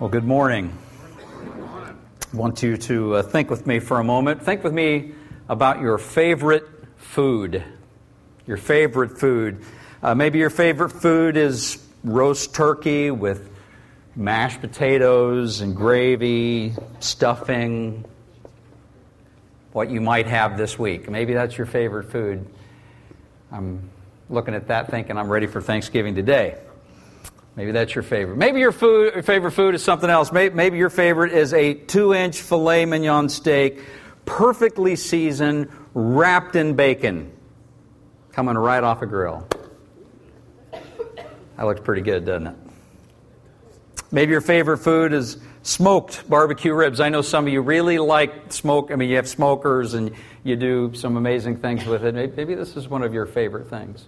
Well, good morning. I want you to uh, think with me for a moment. Think with me about your favorite food. Your favorite food. Uh, maybe your favorite food is roast turkey with mashed potatoes and gravy, stuffing, what you might have this week. Maybe that's your favorite food. I'm looking at that thinking I'm ready for Thanksgiving today. Maybe that's your favorite. Maybe your, food, your favorite food is something else. Maybe, maybe your favorite is a two inch filet mignon steak, perfectly seasoned, wrapped in bacon, coming right off a grill. That looks pretty good, doesn't it? Maybe your favorite food is smoked barbecue ribs. I know some of you really like smoke. I mean, you have smokers and you do some amazing things with it. Maybe this is one of your favorite things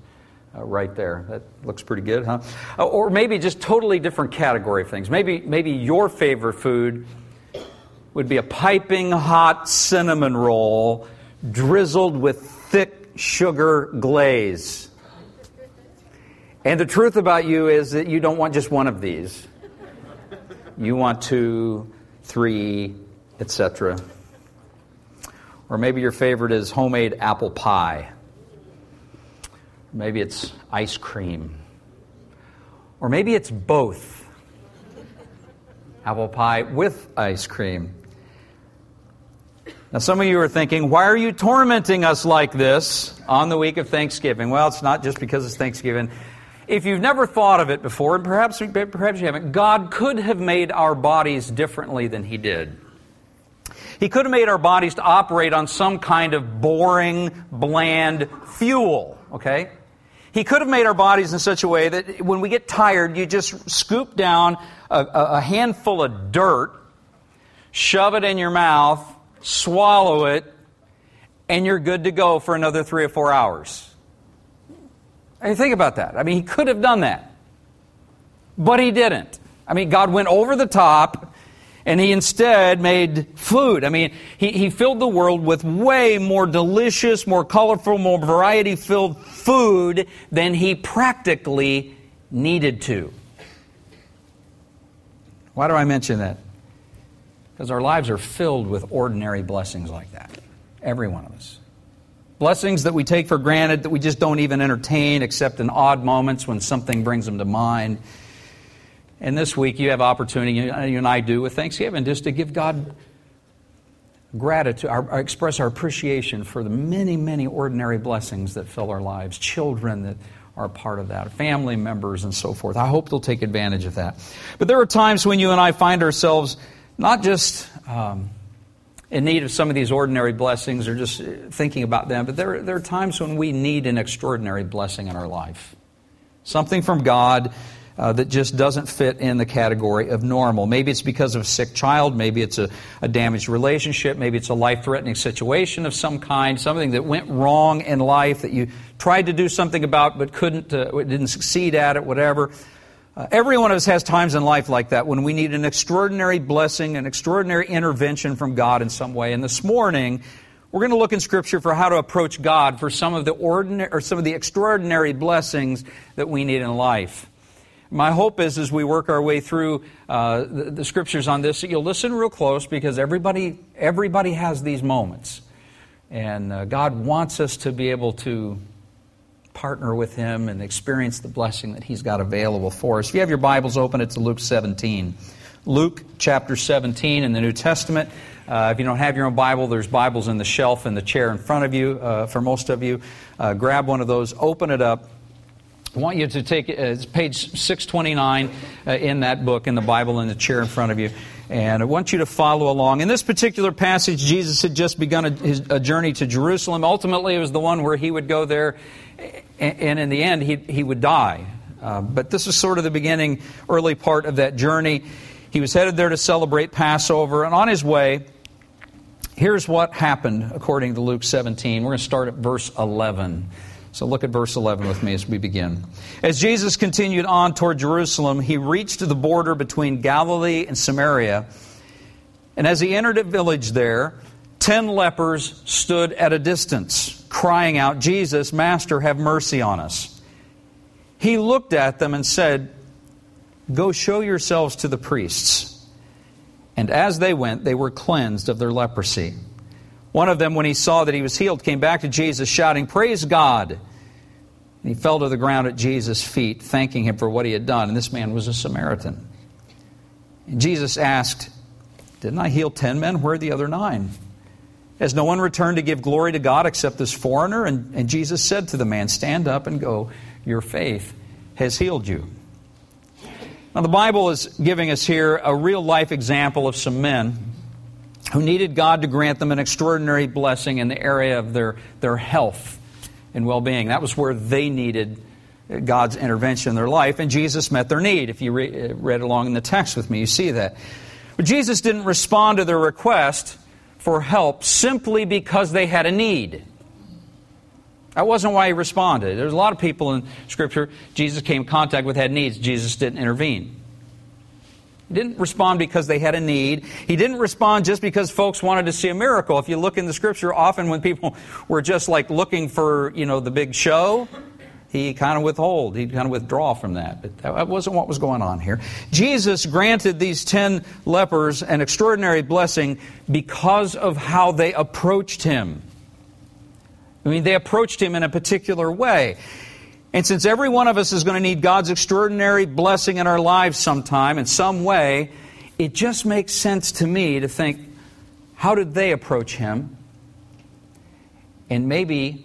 uh, right there. That looks pretty good, huh? Uh, or maybe just totally different category of things. Maybe, maybe your favorite food would be a piping hot cinnamon roll drizzled with thick sugar glaze. And the truth about you is that you don't want just one of these. You want two, three, etc. Or maybe your favorite is homemade apple pie. Maybe it's ice cream. Or maybe it's both apple pie with ice cream. Now, some of you are thinking, why are you tormenting us like this on the week of Thanksgiving? Well, it's not just because it's Thanksgiving. If you've never thought of it before, and perhaps, perhaps you haven't, God could have made our bodies differently than He did. He could have made our bodies to operate on some kind of boring, bland fuel, okay? He could have made our bodies in such a way that when we get tired, you just scoop down a, a handful of dirt, shove it in your mouth, swallow it, and you're good to go for another three or four hours. I mean, think about that. I mean, he could have done that, but he didn't. I mean, God went over the top and he instead made food. I mean, he, he filled the world with way more delicious, more colorful, more variety filled food than he practically needed to. Why do I mention that? Because our lives are filled with ordinary blessings like that. Every one of us. Blessings that we take for granted, that we just don't even entertain except in odd moments when something brings them to mind. And this week you have opportunity, you and I do with Thanksgiving, just to give God gratitude, express our appreciation for the many, many ordinary blessings that fill our lives, children that are part of that, family members and so forth. I hope they'll take advantage of that. But there are times when you and I find ourselves not just um, in need of some of these ordinary blessings or just thinking about them, but there, there are times when we need an extraordinary blessing in our life. Something from God uh, that just doesn't fit in the category of normal. Maybe it's because of a sick child, maybe it's a, a damaged relationship, maybe it's a life threatening situation of some kind, something that went wrong in life that you tried to do something about but couldn't, uh, didn't succeed at it, whatever. Uh, every one of us has times in life like that when we need an extraordinary blessing, an extraordinary intervention from God in some way. And this morning, we're going to look in Scripture for how to approach God for some of the ordinary or some of the extraordinary blessings that we need in life. My hope is as we work our way through uh, the, the, scriptures on this, that you'll listen real close because everybody, everybody has these moments. And uh, God wants us to be able to partner with Him and experience the blessing that He's got available for us. If you have your Bibles open, it's Luke 17. Luke chapter 17 in the New Testament. Uh, if you don't have your own Bible, there's Bibles in the shelf in the chair in front of you uh, for most of you. Uh, grab one of those, open it up I want you to take uh, page 629 uh, in that book in the Bible in the chair in front of you. And I want you to follow along. In this particular passage, Jesus had just begun a, his, a journey to Jerusalem. Ultimately, it was the one where he would go there, and, and in the end, he, he would die. Uh, but this is sort of the beginning, early part of that journey. He was headed there to celebrate Passover, and on his way, here's what happened according to Luke 17. We're going to start at verse 11. So look at verse 11 with me as we begin. As Jesus continued on toward Jerusalem, he reached the border between Galilee and Samaria. And as he entered a village there, ten lepers stood at a distance, crying out, Jesus, Master, have mercy on us. He looked at them and said, Go show yourselves to the priests. And as they went, they were cleansed of their leprosy. One of them, when he saw that he was healed, came back to Jesus, shouting, Praise God! And he fell to the ground at Jesus' feet, thanking him for what he had done. And this man was a Samaritan. And Jesus asked, Didn't I heal ten men? Where are the other nine? Has no one returned to give glory to God except this foreigner? And, and Jesus said to the man, Stand up and go. Your faith has healed you. Now, the Bible is giving us here a real life example of some men who needed God to grant them an extraordinary blessing in the area of their, their health and well being. That was where they needed God's intervention in their life, and Jesus met their need. If you re- uh, read along in the text with me, you see that. But Jesus didn't respond to their request for help simply because they had a need. That wasn't why he responded. There's a lot of people in Scripture Jesus came in contact with had needs. Jesus didn't intervene. He didn't respond because they had a need. He didn't respond just because folks wanted to see a miracle. If you look in the Scripture, often when people were just like looking for, you know, the big show, he kind of withhold. He'd kind of withdraw from that. But that wasn't what was going on here. Jesus granted these ten lepers an extraordinary blessing because of how they approached him. I mean, they approached him in a particular way. And since every one of us is going to need God's extraordinary blessing in our lives sometime, in some way, it just makes sense to me to think how did they approach him? And maybe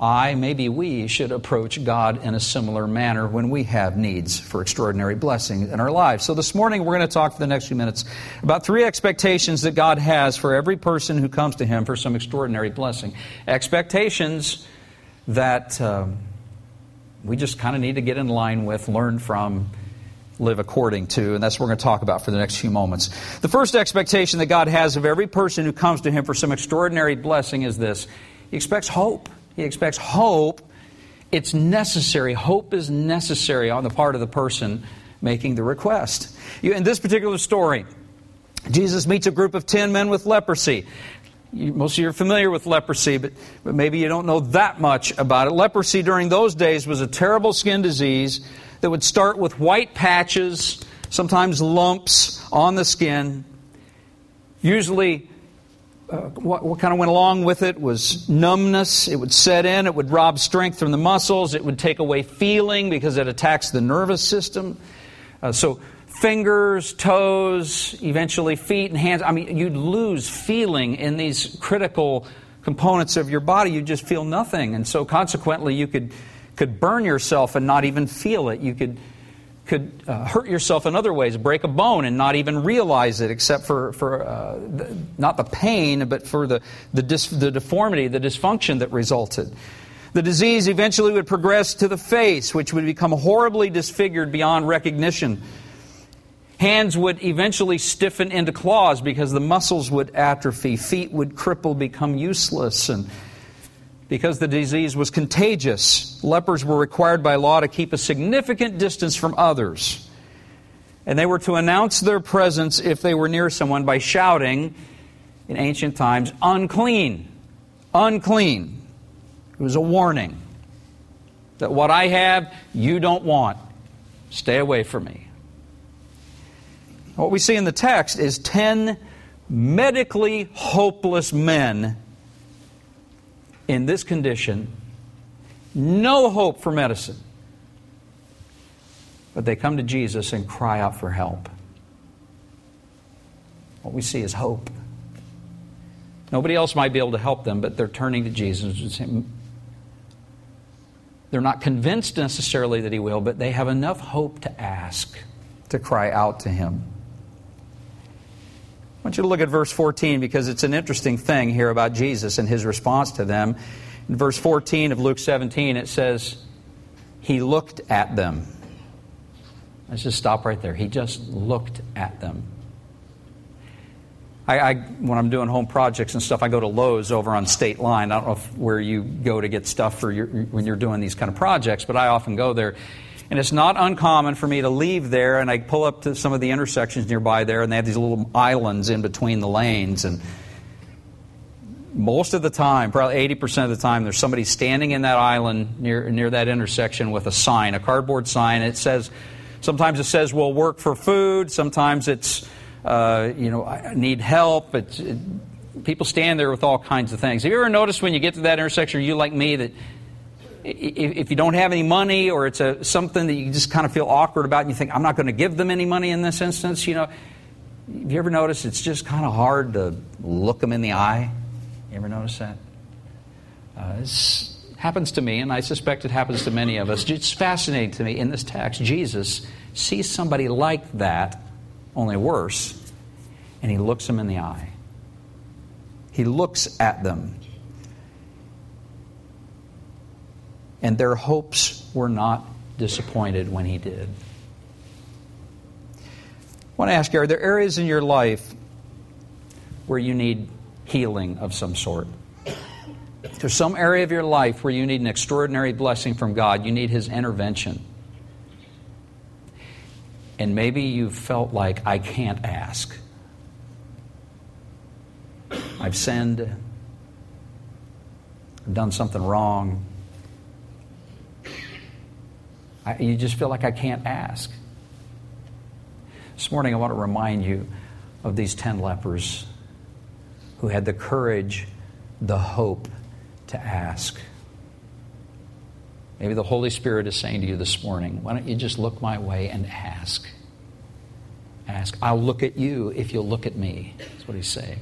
I, maybe we, should approach God in a similar manner when we have needs for extraordinary blessing in our lives. So this morning we're going to talk for the next few minutes about three expectations that God has for every person who comes to Him for some extraordinary blessing. Expectations that um, we just kind of need to get in line with, learn from, live according to, and that's what we're going to talk about for the next few moments. The first expectation that God has of every person who comes to Him for some extraordinary blessing is this He expects hope. He expects hope. It's necessary. Hope is necessary on the part of the person making the request. In this particular story, Jesus meets a group of 10 men with leprosy. Most of you are familiar with leprosy, but, but maybe you don't know that much about it. Leprosy during those days was a terrible skin disease that would start with white patches, sometimes lumps on the skin, usually uh, what, what, kind of went along with it was numbness. It would set in, it would rob strength from the muscles, it would take away feeling because it attacks the nervous system. Uh, so, fingers, toes, eventually feet and hands. I mean, you'd lose feeling in these critical components of your body. You'd just feel nothing. And so, consequently, you could, could burn yourself and not even feel it. You could could uh, hurt yourself in other ways, break a bone and not even realize it, except for, for uh, the, not the pain, but for the, the, dis, the deformity, the dysfunction that resulted. The disease eventually would progress to the face, which would become horribly disfigured beyond recognition. Hands would eventually stiffen into claws because the muscles would atrophy. Feet would cripple, become useless, and because the disease was contagious. Lepers were required by law to keep a significant distance from others. And they were to announce their presence if they were near someone by shouting, in ancient times, unclean. Unclean. It was a warning that what I have, you don't want. Stay away from me. What we see in the text is 10 medically hopeless men in this condition, no hope for medicine. But they come to Jesus and cry out for help. What we see is hope. Nobody else might be able to help them, but they're turning to Jesus they're not convinced necessarily that he will, but they have enough hope to ask, to cry out to him. I want you to look at verse 14 because it's an interesting thing here about Jesus and his response to them. In verse 14 of Luke 17, it says, He looked at them. Let's just stop right there. He just looked at them. I, I, when I'm doing home projects and stuff, I go to Lowe's over on State Line. I don't know if, where you go to get stuff for your, when you're doing these kind of projects, but I often go there. And it's not uncommon for me to leave there and I pull up to some of the intersections nearby there and they have these little islands in between the lanes. And most of the time, probably 80% of the time, there's somebody standing in that island near, near that intersection with a sign, a cardboard sign. It says, sometimes it says, we'll work for food. Sometimes it's uh, you know, I need help. It, people stand there with all kinds of things. Have you ever noticed when you get to that intersection, you like me, that if you don't have any money or it's a, something that you just kind of feel awkward about and you think, I'm not going to give them any money in this instance, you know, have you ever noticed it's just kind of hard to look them in the eye? You ever notice that? Uh, this happens to me, and I suspect it happens to many of us. It's fascinating to me in this text. Jesus sees somebody like that, only worse, and he looks them in the eye. He looks at them. And their hopes were not disappointed when he did. I want to ask you are there areas in your life where you need healing of some sort? There's some area of your life where you need an extraordinary blessing from God. You need His intervention. And maybe you've felt like, I can't ask. I've sinned. I've done something wrong. I, you just feel like I can't ask. This morning, I want to remind you of these 10 lepers who had the courage, the hope to ask. Maybe the Holy Spirit is saying to you this morning, why don't you just look my way and ask? Ask. I'll look at you if you'll look at me. That's what he's saying.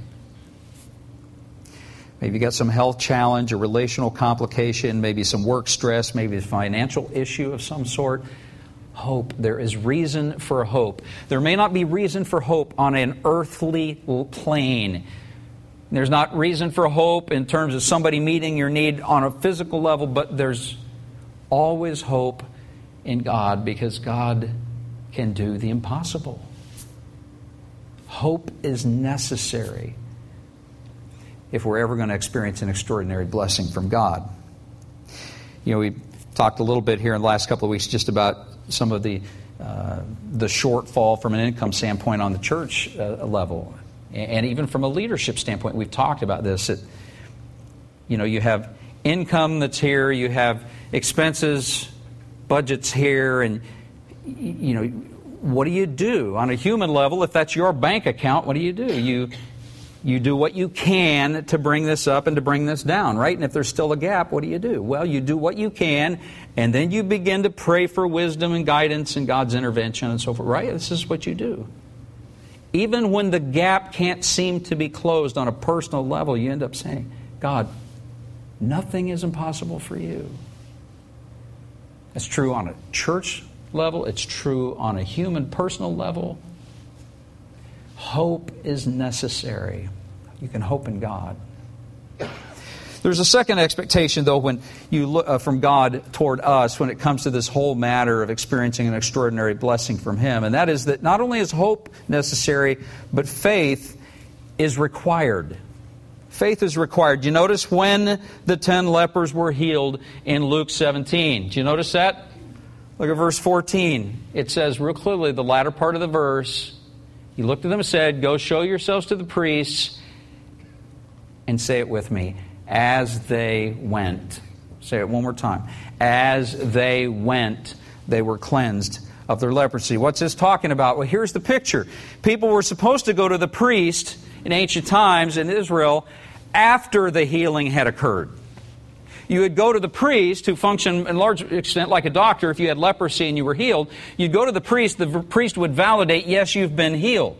Maybe you got some health challenge, a relational complication, maybe some work stress, maybe a financial issue of some sort. Hope. There is reason for hope. There may not be reason for hope on an earthly plane. There's not reason for hope in terms of somebody meeting your need on a physical level, but there's always hope in God because God can do the impossible. Hope is necessary if we're ever going to experience an extraordinary blessing from God. You know, we talked a little bit here in the last couple of weeks just about some of the uh, the shortfall from an income standpoint on the church uh, level, and even from a leadership standpoint. We've talked about this. That you know, you have income that's here, you have expenses, budgets here, and you know, what do you do on a human level if that's your bank account? What do you do? You you do what you can to bring this up and to bring this down, right? And if there's still a gap, what do you do? Well, you do what you can, and then you begin to pray for wisdom and guidance and God's intervention and so forth, right? This is what you do. Even when the gap can't seem to be closed on a personal level, you end up saying, God, nothing is impossible for you. That's true on a church level, it's true on a human personal level. Hope is necessary. You can hope in God. There's a second expectation, though, when you look uh, from God toward us when it comes to this whole matter of experiencing an extraordinary blessing from Him, and that is that not only is hope necessary, but faith is required. Faith is required. Do you notice when the ten lepers were healed in Luke 17? Do you notice that? Look at verse 14. It says real clearly, the latter part of the verse, he looked at them and said, Go show yourselves to the priests and say it with me. As they went. Say it one more time. As they went, they were cleansed of their leprosy. What's this talking about? Well, here's the picture. People were supposed to go to the priest in ancient times in Israel after the healing had occurred. You would go to the priest, who functioned in large extent like a doctor. If you had leprosy and you were healed, you'd go to the priest. The priest would validate, yes, you've been healed.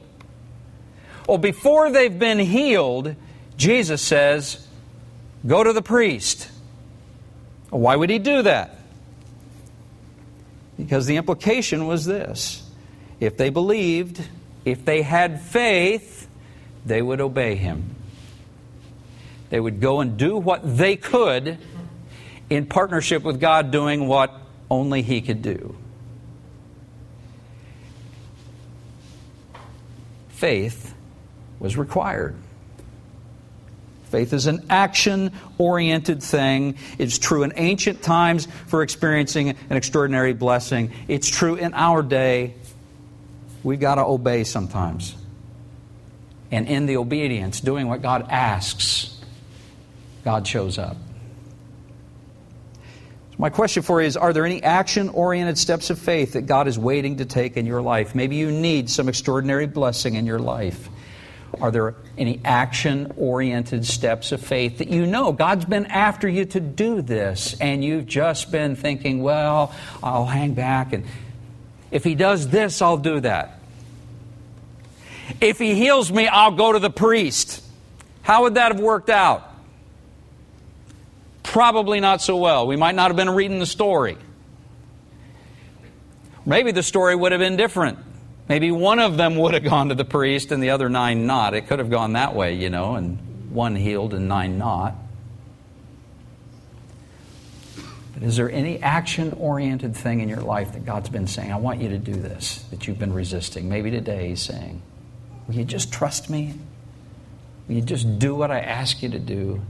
Well, before they've been healed, Jesus says, go to the priest. Why would he do that? Because the implication was this if they believed, if they had faith, they would obey him. They would go and do what they could in partnership with God doing what only He could do. Faith was required. Faith is an action oriented thing. It's true in ancient times for experiencing an extraordinary blessing. It's true in our day. We've got to obey sometimes. And in the obedience, doing what God asks, God shows up My question for you is Are there any action oriented steps of faith that God is waiting to take in your life? Maybe you need some extraordinary blessing in your life. Are there any action oriented steps of faith that you know God's been after you to do this and you've just been thinking, well, I'll hang back and if He does this, I'll do that. If He heals me, I'll go to the priest. How would that have worked out? Probably not so well. We might not have been reading the story. Maybe the story would have been different. Maybe one of them would have gone to the priest and the other nine not. It could have gone that way, you know, and one healed and nine not. But is there any action oriented thing in your life that God's been saying, I want you to do this, that you've been resisting? Maybe today He's saying, Will you just trust me? Will you just do what I ask you to do?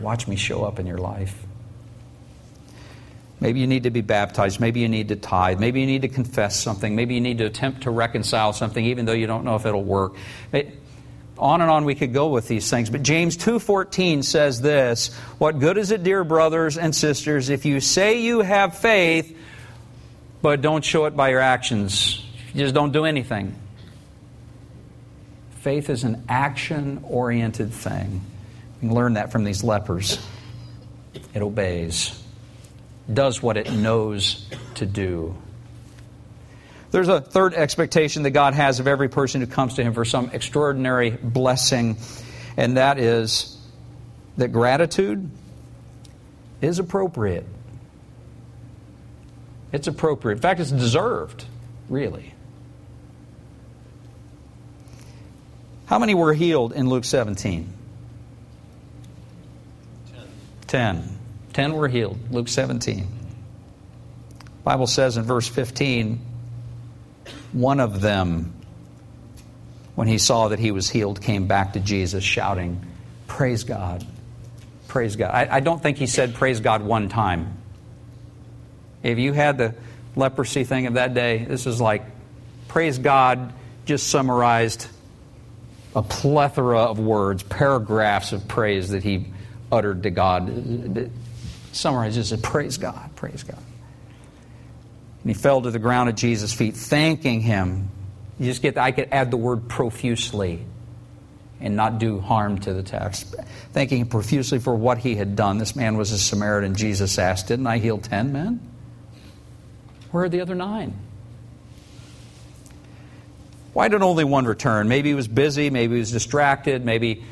Watch me show up in your life. Maybe you need to be baptized. Maybe you need to tithe. Maybe you need to confess something. Maybe you need to attempt to reconcile something, even though you don't know if it'll work. It, on and on we could go with these things. But James 2:14 says this, "What good is it, dear brothers and sisters, if you say you have faith, but don't show it by your actions? You just don't do anything." Faith is an action-oriented thing. Learn that from these lepers. It obeys does what it knows to do. There's a third expectation that God has of every person who comes to Him for some extraordinary blessing, and that is that gratitude is appropriate. It's appropriate. In fact, it's deserved, really. How many were healed in Luke 17? Ten. Ten. Ten were healed. Luke 17. Bible says in verse 15, one of them, when he saw that he was healed, came back to Jesus shouting, Praise God. Praise God. I, I don't think he said praise God one time. If you had the leprosy thing of that day, this is like praise God just summarized a plethora of words, paragraphs of praise that he uttered to God summarizes it praise God, praise God. And he fell to the ground at Jesus' feet, thanking him. You just get, I could add the word profusely and not do harm to the text. Thanking him profusely for what he had done. This man was a Samaritan. Jesus asked, Didn't I heal ten men? Where are the other nine? Why did only one return? Maybe he was busy, maybe he was distracted, maybe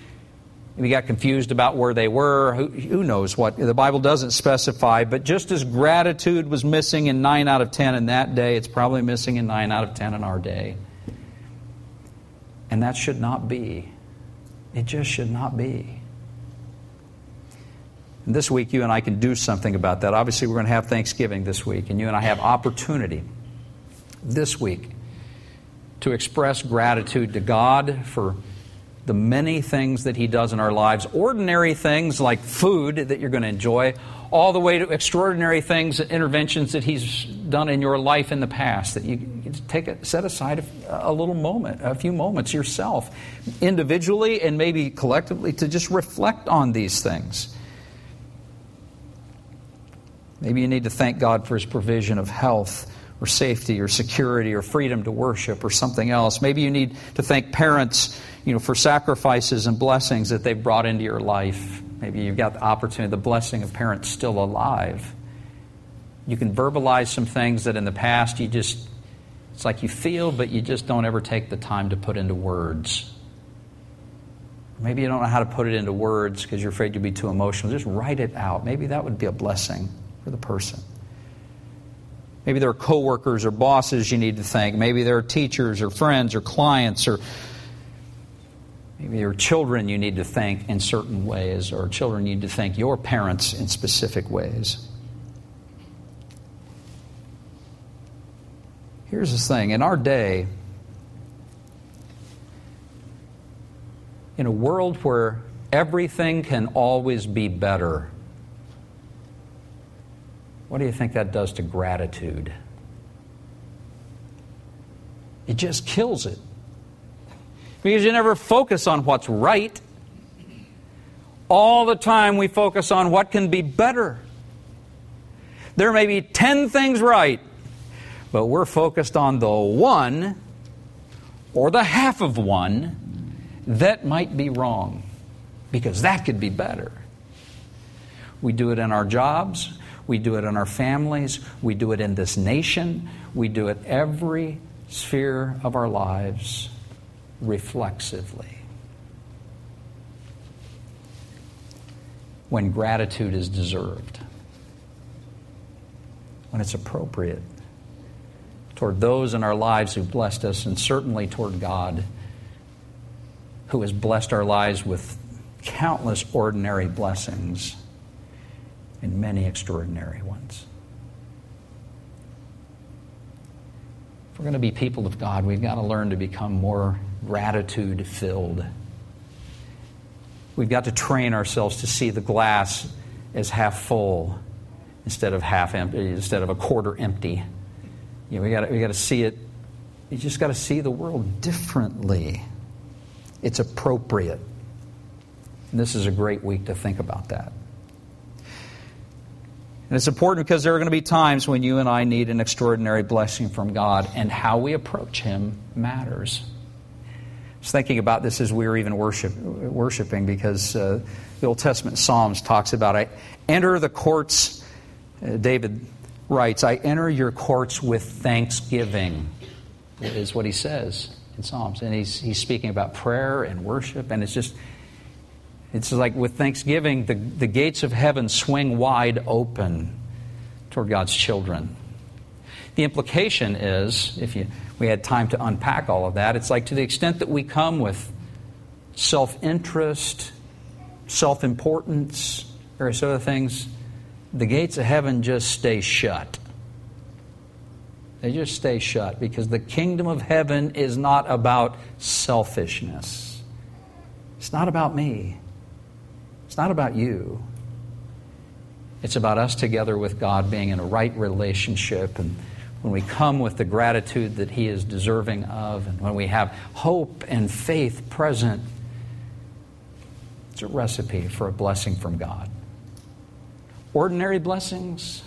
we got confused about where they were. Who, who, knows what? The Bible doesn't specify, but just as gratitude was missing in 9 out of 10 in that day, it's probably missing in 9 out of 10 in our day. And that should not be. It just should not be. And this week, you and I can do something about that. Obviously, we're going to have Thanksgiving this week, and you and I have opportunity this week to express gratitude to God for the many things that He does in our lives, ordinary things like food that you're going to enjoy, all the way to extraordinary things, interventions that He's done in your life in the past. That you take a, set aside a, a little moment, a few moments yourself, individually and maybe collectively, to just reflect on these things. Maybe you need to thank God for His provision of health or safety or security or freedom to worship or something else. Maybe you need to thank parents you know, for sacrifices and blessings that they've brought into your life. Maybe you've got the opportunity, the blessing of parents still alive. You can verbalize some things that in the past you just, it's like you feel, but you just don't ever take the time to put into words. Maybe you don't know how to put it into words because you're afraid you'll be too emotional. Just write it out. Maybe that would be a blessing for the person. Maybe there are coworkers or bosses you need to thank. Maybe there are teachers or friends or clients or Maybe there are children you need to thank in certain ways, or children you need to thank your parents in specific ways. Here's the thing in our day, in a world where everything can always be better, what do you think that does to gratitude? It just kills it because you never focus on what's right. All the time we focus on what can be better. There may be 10 things right, but we're focused on the one or the half of one that might be wrong because that could be better. We do it in our jobs, we do it in our families, we do it in this nation, we do it every sphere of our lives reflexively. When gratitude is deserved, when it's appropriate toward those in our lives who blessed us, and certainly toward God who has blessed our lives with countless ordinary blessings and many extraordinary ones. If we're going to be people of God, we've got to learn to become more gratitude filled. We've got to train ourselves to see the glass as half full instead of half empty, instead of a quarter empty. You know, we got we got to see it. You just got to see the world differently. It's appropriate. And this is a great week to think about that. And it's important because there are going to be times when you and I need an extraordinary blessing from God, and how we approach Him matters. I was thinking about this as we were even worship, worshiping because uh, the Old Testament Psalms talks about I enter the courts. Uh, David writes, "I enter your courts with thanksgiving." Is what he says in Psalms, and he's he's speaking about prayer and worship, and it's just it's like with Thanksgiving, the, the gates of heaven swing wide open toward God's children. The implication is, if you, we had time to unpack all of that, it's like to the extent that we come with self interest, self importance, various other things, the gates of heaven just stay shut. They just stay shut because the kingdom of heaven is not about selfishness. It's not about me. It's not about you. It's about us together with God being in a right relationship. And when we come with the gratitude that He is deserving of, and when we have hope and faith present, it's a recipe for a blessing from God. Ordinary blessings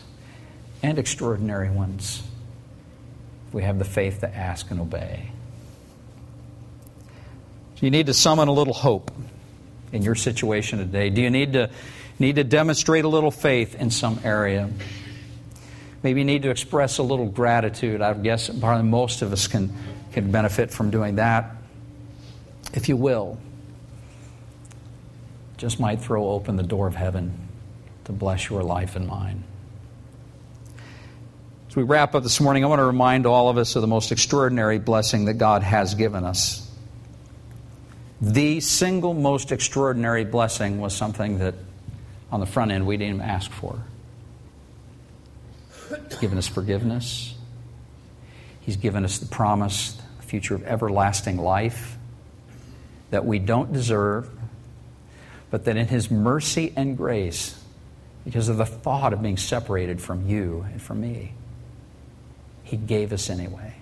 and extraordinary ones. If we have the faith to ask and obey. So you need to summon a little hope in your situation today? Do you need to, need to demonstrate a little faith in some area? Maybe you need to express a little gratitude. I guess probably most of us can, can benefit from doing that. If you will, just might throw open the door of heaven to bless your life and mine. As we wrap up this morning, I want to remind all of us of the most extraordinary blessing that God has given us the single most extraordinary blessing was something that on the front end we didn't even ask for. He's given us forgiveness. He's given us the promise, the future of everlasting life that we don't deserve, but that in His mercy and grace, because of the thought of being separated from you and from me, He gave us anyway,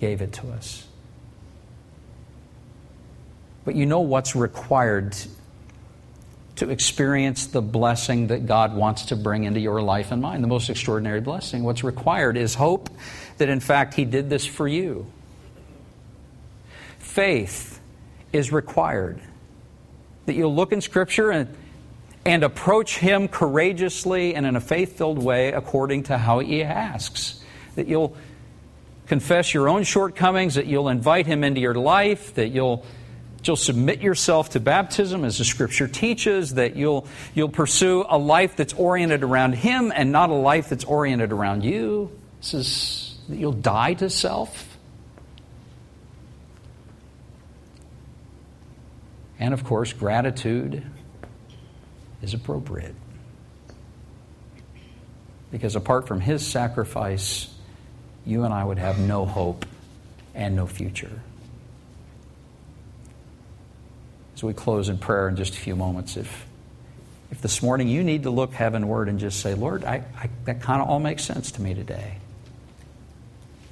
gave it to us. But you know what's required to experience the blessing that God wants to bring into your life and mine, the most extraordinary blessing. What's required is hope that, in fact, He did this for you. Faith is required. That you'll look in Scripture and, and approach Him courageously and in a faith filled way according to how He asks. That you'll confess your own shortcomings, that you'll invite Him into your life, that you'll you'll submit yourself to baptism as the scripture teaches, that you'll, you'll pursue a life that's oriented around Him and not a life that's oriented around you. This is that you'll die to self. And of course, gratitude is appropriate. Because apart from His sacrifice, you and I would have no hope and no future. As we close in prayer in just a few moments, if, if this morning you need to look heavenward and just say, Lord, I, I, that kind of all makes sense to me today.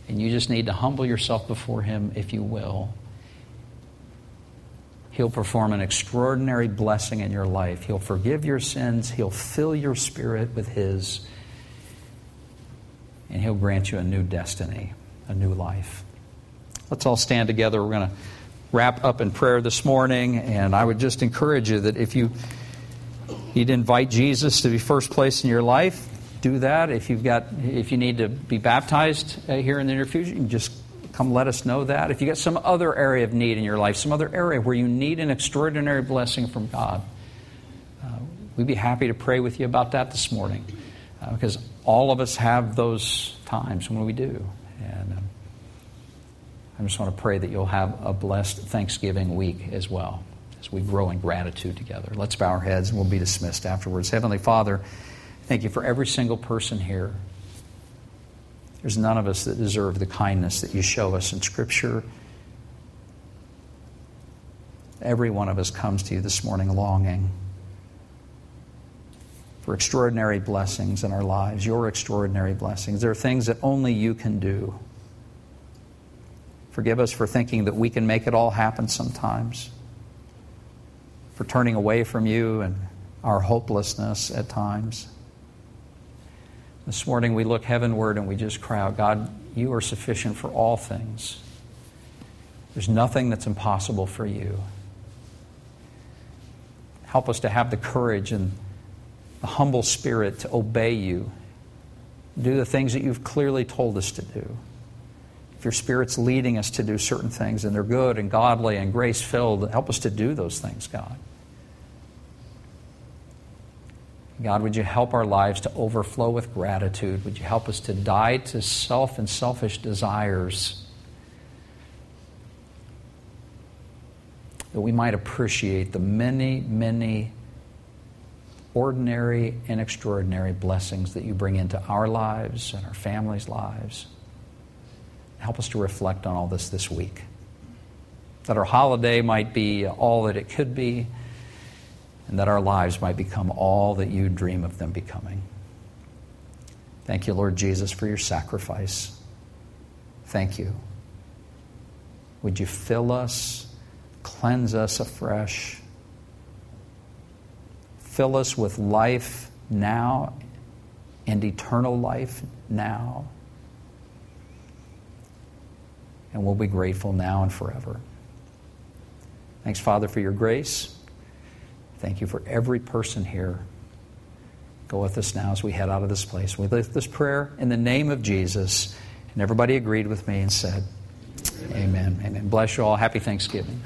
And you just need to humble yourself before Him, if you will. He'll perform an extraordinary blessing in your life. He'll forgive your sins. He'll fill your spirit with His. and He'll grant you a new destiny, a new life. Let's all stand together. We're going to wrap up in prayer this morning, and I would just encourage you that if you need to invite Jesus to be first place in your life, do that. If you've got, if you need to be baptized uh, here in the near future, you can just come let us know that. If you've got some other area of need in your life, some other area where you need an extraordinary blessing from God, uh, we'd be happy to pray with you about that this morning. Uh, because all of us have those times when we do. And um, I just want to pray that you'll have a blessed Thanksgiving week as well as we grow in gratitude together. Let's bow our heads and we'll be dismissed afterwards. Heavenly Father, thank you for every single person here. There's none of us that deserve the kindness that you show us in Scripture. Every one of us comes to you this morning longing for extraordinary blessings in our lives, your extraordinary blessings. There are things that only you can do. Forgive us for thinking that we can make it all happen sometimes, for turning away from you and our hopelessness at times. This morning we look heavenward and we just cry out, God, you are sufficient for all things. There's nothing that's impossible for you. Help us to have the courage and the humble spirit to obey you, do the things that you've clearly told us to do. If your Spirit's leading us to do certain things and they're good and godly and grace filled, help us to do those things, God. God, would you help our lives to overflow with gratitude? Would you help us to die to self and selfish desires? That we might appreciate the many, many ordinary and extraordinary blessings that you bring into our lives and our families' lives. Help us to reflect on all this this week. That our holiday might be all that it could be and that our lives might become all that you dream of them becoming. Thank you, Lord Jesus, for your sacrifice. Thank you. Would you fill us, cleanse us afresh, fill us with life now and eternal life now. And we'll be grateful now and forever. Thanks, Father, for your grace. Thank you for every person here. Go with us now as we head out of this place. We lift this prayer in the name of Jesus. And everybody agreed with me and said, Amen. Amen. Amen. Bless you all. Happy Thanksgiving.